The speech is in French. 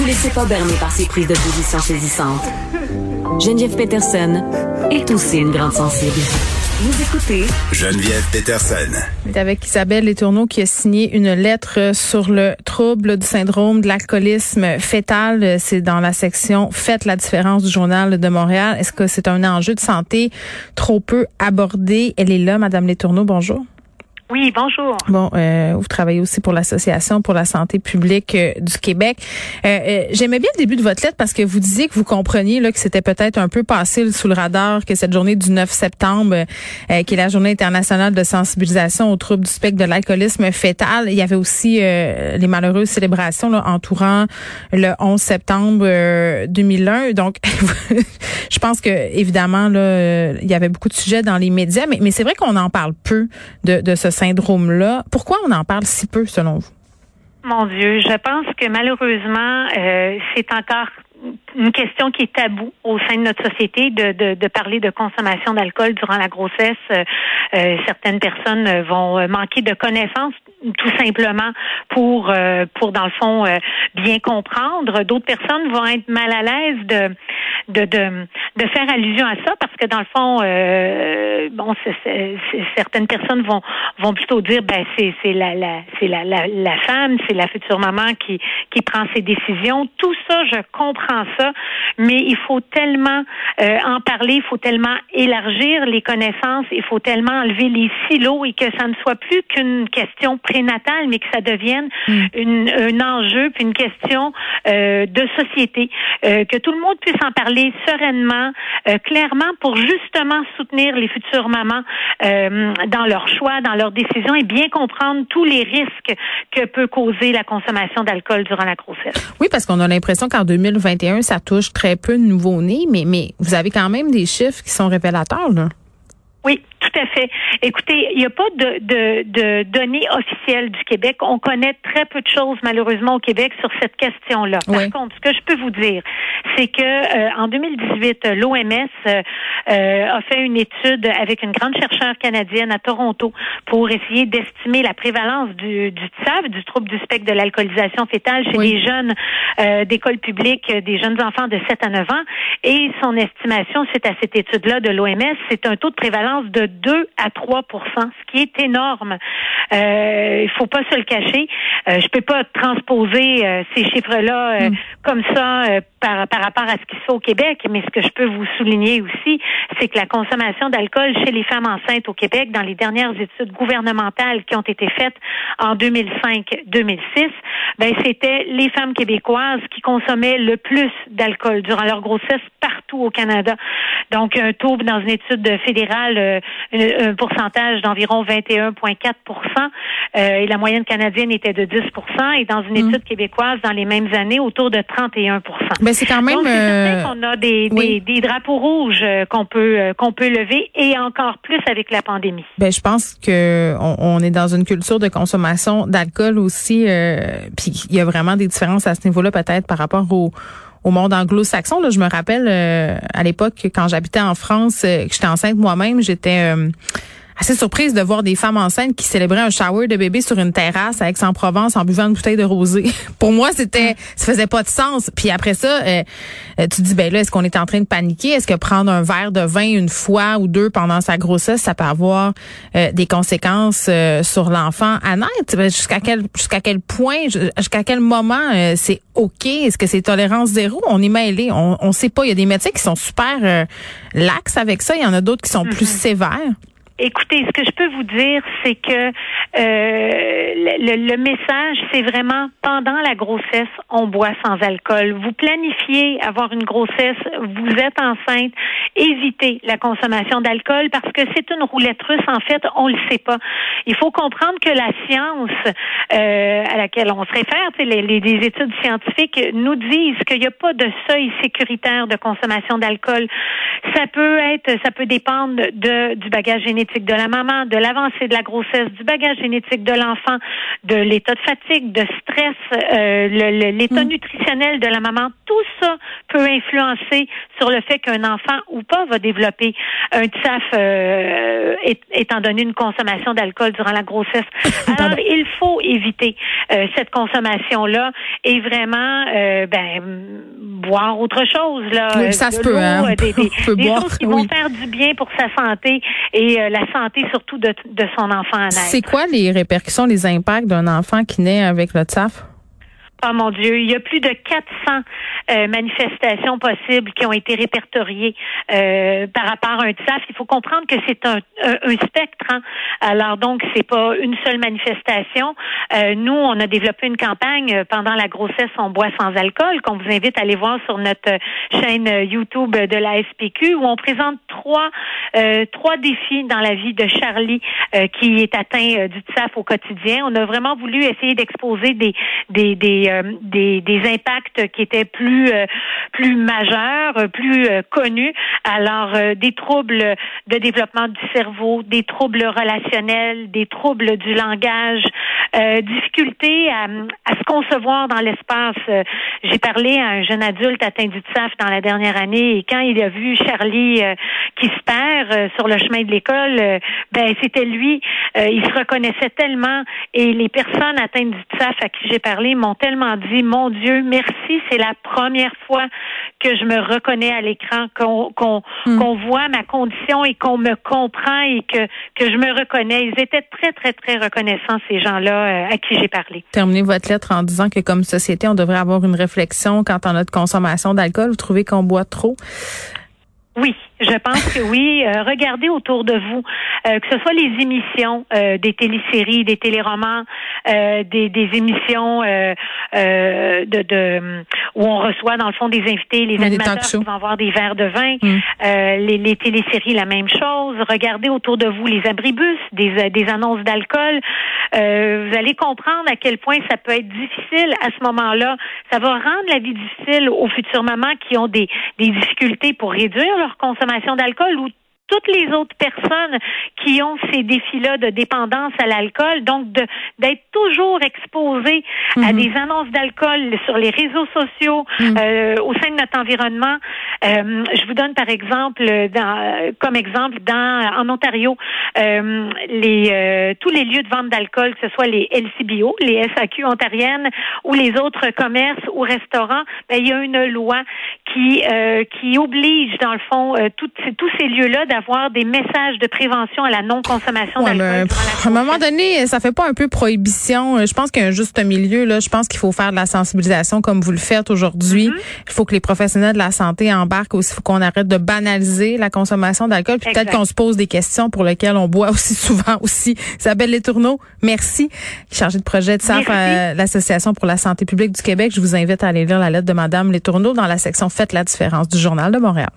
vous laissez pas berner par ces prises de position saisissantes. Geneviève Peterson est aussi une grande sensible. Vous écoutez Geneviève Peterson. est avec Isabelle Letourneau qui a signé une lettre sur le trouble du syndrome de l'alcoolisme fœtal. C'est dans la section Faites la différence du journal de Montréal. Est-ce que c'est un enjeu de santé trop peu abordé? Elle est là, Madame Letourneau. Bonjour. Oui, bonjour. Bon, euh, vous travaillez aussi pour l'Association pour la santé publique euh, du Québec. Euh, euh, J'aimais bien le début de votre lettre parce que vous disiez que vous compreniez là, que c'était peut-être un peu passé sous le radar que cette journée du 9 septembre, euh, qui est la journée internationale de sensibilisation aux troubles du spectre de l'alcoolisme fœtal, il y avait aussi les malheureuses célébrations là, entourant le 11 septembre 2001. Donc, je pense que évidemment là, il y avait beaucoup de sujets dans les médias, mais, mais c'est vrai qu'on en parle peu de, de ce syndrome-là. Pourquoi on en parle si peu, selon vous? Mon Dieu, je pense que malheureusement, euh, c'est encore une question qui est tabou au sein de notre société de, de, parler de consommation d'alcool durant la grossesse. Euh, euh certaines personnes vont manquer de connaissances tout simplement pour pour dans le fond bien comprendre. D'autres personnes vont être mal à l'aise de de, de de faire allusion à ça parce que dans le fond euh, bon c'est, certaines personnes vont vont plutôt dire ben c'est c'est la, la c'est la, la, la femme c'est la future maman qui qui prend ses décisions tout ça je comprends ça mais il faut tellement en parler il faut tellement élargir les connaissances il faut tellement enlever les silos et que ça ne soit plus qu'une question prénatal, mais que ça devienne hmm. une, un enjeu puis une question euh, de société, euh, que tout le monde puisse en parler sereinement, euh, clairement, pour justement soutenir les futures mamans euh, dans leurs choix, dans leurs décisions et bien comprendre tous les risques que peut causer la consommation d'alcool durant la grossesse. Oui, parce qu'on a l'impression qu'en 2021, ça touche très peu de nouveau-nés, mais, mais vous avez quand même des chiffres qui sont révélateurs, là. Oui, tout à fait. Écoutez, il n'y a pas de, de, de, données officielles du Québec. On connaît très peu de choses, malheureusement, au Québec sur cette question-là. Par contre, ce que je peux vous dire, c'est que euh, en 2018, l'OMS euh, euh, a fait une étude avec une grande chercheure canadienne à Toronto pour essayer d'estimer la prévalence du, du TSAV, du trouble du spectre de l'alcoolisation fétale chez les jeunes d'école publique, des jeunes enfants de 7 à 9 ans. Et son estimation, suite à cette étude-là de l'OMS, c'est un taux de prévalence de 2 à 3% ce qui est énorme. Euh, il faut pas se le cacher. Euh, je peux pas transposer euh, ces chiffres-là mm. comme ça par, par rapport à ce qui se fait au Québec, mais ce que je peux vous souligner aussi, c'est que la consommation d'alcool chez les femmes enceintes au Québec, dans les dernières études gouvernementales qui ont été faites en 2005-2006, ben c'était les femmes québécoises qui consommaient le plus d'alcool durant leur grossesse partout au Canada. Donc un taux dans une étude fédérale, un pourcentage d'environ 21,4% euh, et la moyenne canadienne était de 10% et dans une mm. étude québécoise dans les mêmes années autour de 31 ben, c'est quand même. Donc, euh... qu'on a des, des, des, drapeaux rouges euh, qu'on peut euh, qu'on peut lever et encore plus avec la pandémie. Ben, je pense que on, on est dans une culture de consommation d'alcool aussi. Euh, puis il y a vraiment des différences à ce niveau-là peut-être par rapport au au monde anglo-saxon. Là, je me rappelle à l'époque quand j'habitais en France, que j'étais enceinte moi-même, j'étais assez surprise de voir des femmes enceintes qui célébraient un shower de bébé sur une terrasse à Aix-en-Provence en buvant une bouteille de rosé. Pour moi, c'était, ça faisait pas de sens. Puis après ça, euh, euh, tu dis, ben là, est-ce qu'on est en train de paniquer? Est-ce que prendre un verre de vin une fois ou deux pendant sa grossesse, ça peut avoir euh, des conséquences sur l'enfant? À naître? Ben, jusqu'à quel, jusqu'à quel point, jusqu'à quel moment c'est OK? Est-ce que c'est tolérance zéro? On est mêlé. On, on sait pas. Il y a des médecins qui sont super lax avec ça. Il y en a d'autres qui sont plus sévères. Écoutez, ce que je peux vous dire, c'est que euh, le, le, message, c'est vraiment pendant la grossesse, on boit sans alcool. Vous planifiez avoir une grossesse, vous êtes enceinte, évitez la consommation d'alcool parce que c'est une roulette russe. En fait, on le sait pas. Il faut comprendre que la science euh, à laquelle on se réfère, les, les, les études scientifiques nous disent qu'il n'y a pas de seuil sécuritaire de consommation d'alcool. Ça peut être, ça peut dépendre de, du bagage génétique génétique de la maman, de l'avancée de la grossesse, du bagage génétique de l'enfant, de l'état de fatigue, de stress, euh, l'état mm. nutritionnel de la maman. Tout ça peut influencer sur le fait qu'un enfant ou pas va développer un TSAF euh, étant donné une consommation d'alcool durant la grossesse. Alors, il faut éviter euh, cette consommation-là et vraiment ben, boire autre chose. Là, oui, ça se peut. Hein? Des, choses qui vont faire du bien pour sa santé et la santé surtout de, de son enfant à naître. C'est quoi les répercussions, les impacts d'un enfant qui naît avec le TSAF? Oh mon Dieu, il y a plus de 400 euh, manifestations possibles qui ont été répertoriées euh, par rapport à un TSAF. Il faut comprendre que c'est un, un, spectre. Hein. Alors donc, c'est pas une seule manifestation. Euh, nous, on a développé une campagne pendant la grossesse On boit sans alcool qu'on vous invite à aller voir sur notre chaîne YouTube de la SPQ où on présente trois trois défis dans la vie de Charlie qui est atteint du TSAF au quotidien. On a vraiment voulu essayer d'exposer des des, des euh, des, des, impacts qui étaient plus euh, plus majeurs, plus euh, connus. Alors des troubles de développement du cerveau, des troubles relationnels, des troubles du langage, difficulté à, à, se concevoir dans l'espace. J'ai parlé à un jeune adulte atteint du TSAF dans la dernière année et quand il a vu Charlie qui se perd sur le chemin de l'école, ben c'était lui. il se reconnaissait tellement et les personnes atteintes du TSAF à qui j'ai parlé m'ont tellement dit, mon Dieu, merci, c'est la première fois que je me reconnais à l'écran, qu'on hmm. voit ma condition et qu'on me comprend et que, que je me reconnais. Ils étaient très, très, très reconnaissants, ces gens-là euh, à qui j'ai parlé. Terminez votre lettre en disant que comme société, on devrait avoir une réflexion quant à notre consommation d'alcool. Vous trouvez qu'on boit trop? Oui, je pense que oui. Euh, regardez autour de vous, euh, que ce soit les émissions euh, des téléséries, des téléromans, des, des, émissions de, de, où on reçoit dans le fond des invités, les animateurs qui vont avoir des verres de vin, mm. les, les téléséries la même chose. Regardez autour de vous les abribus, des, des annonces d'alcool. vous allez comprendre à quel point ça peut être difficile à ce moment-là. Ça va rendre la vie difficile aux futures mamans qui ont des, des difficultés pour réduire leur consommation d'alcool ou toutes les autres personnes qui ont ces défis-là de dépendance à l'alcool, donc d'être toujours exposé à mhm. des annonces d'alcool sur les réseaux sociaux, mhm. euh, au sein de notre environnement. Euh, je vous donne par exemple, dans, comme exemple, dans en Ontario, euh, les tous les lieux de vente d'alcool, que ce soit les LCBO, les SAQ ontariennes ou les autres commerces ou restaurants, ben, il y a une loi qui qui oblige dans le fond tous ces lieux-là avoir des messages de prévention à la non-consommation d'alcool. à un moment donné, ça fait pas un peu prohibition. Je pense qu'il y a un juste milieu. Là. Je pense qu'il faut faire de la sensibilisation comme vous le faites aujourd'hui. Mm-hmm. Il faut que les professionnels de la santé embarquent aussi. Il faut qu'on arrête de banaliser la consommation d'alcool. Puis peut-être qu'on se pose des questions pour lesquelles on boit aussi souvent aussi. Isabelle Letourneau, merci. Chargée de projet de SAF à l'Association pour la santé publique du Québec. Je vous invite à aller lire la lettre de Madame Letourneau dans la section Faites la différence du Journal de Montréal.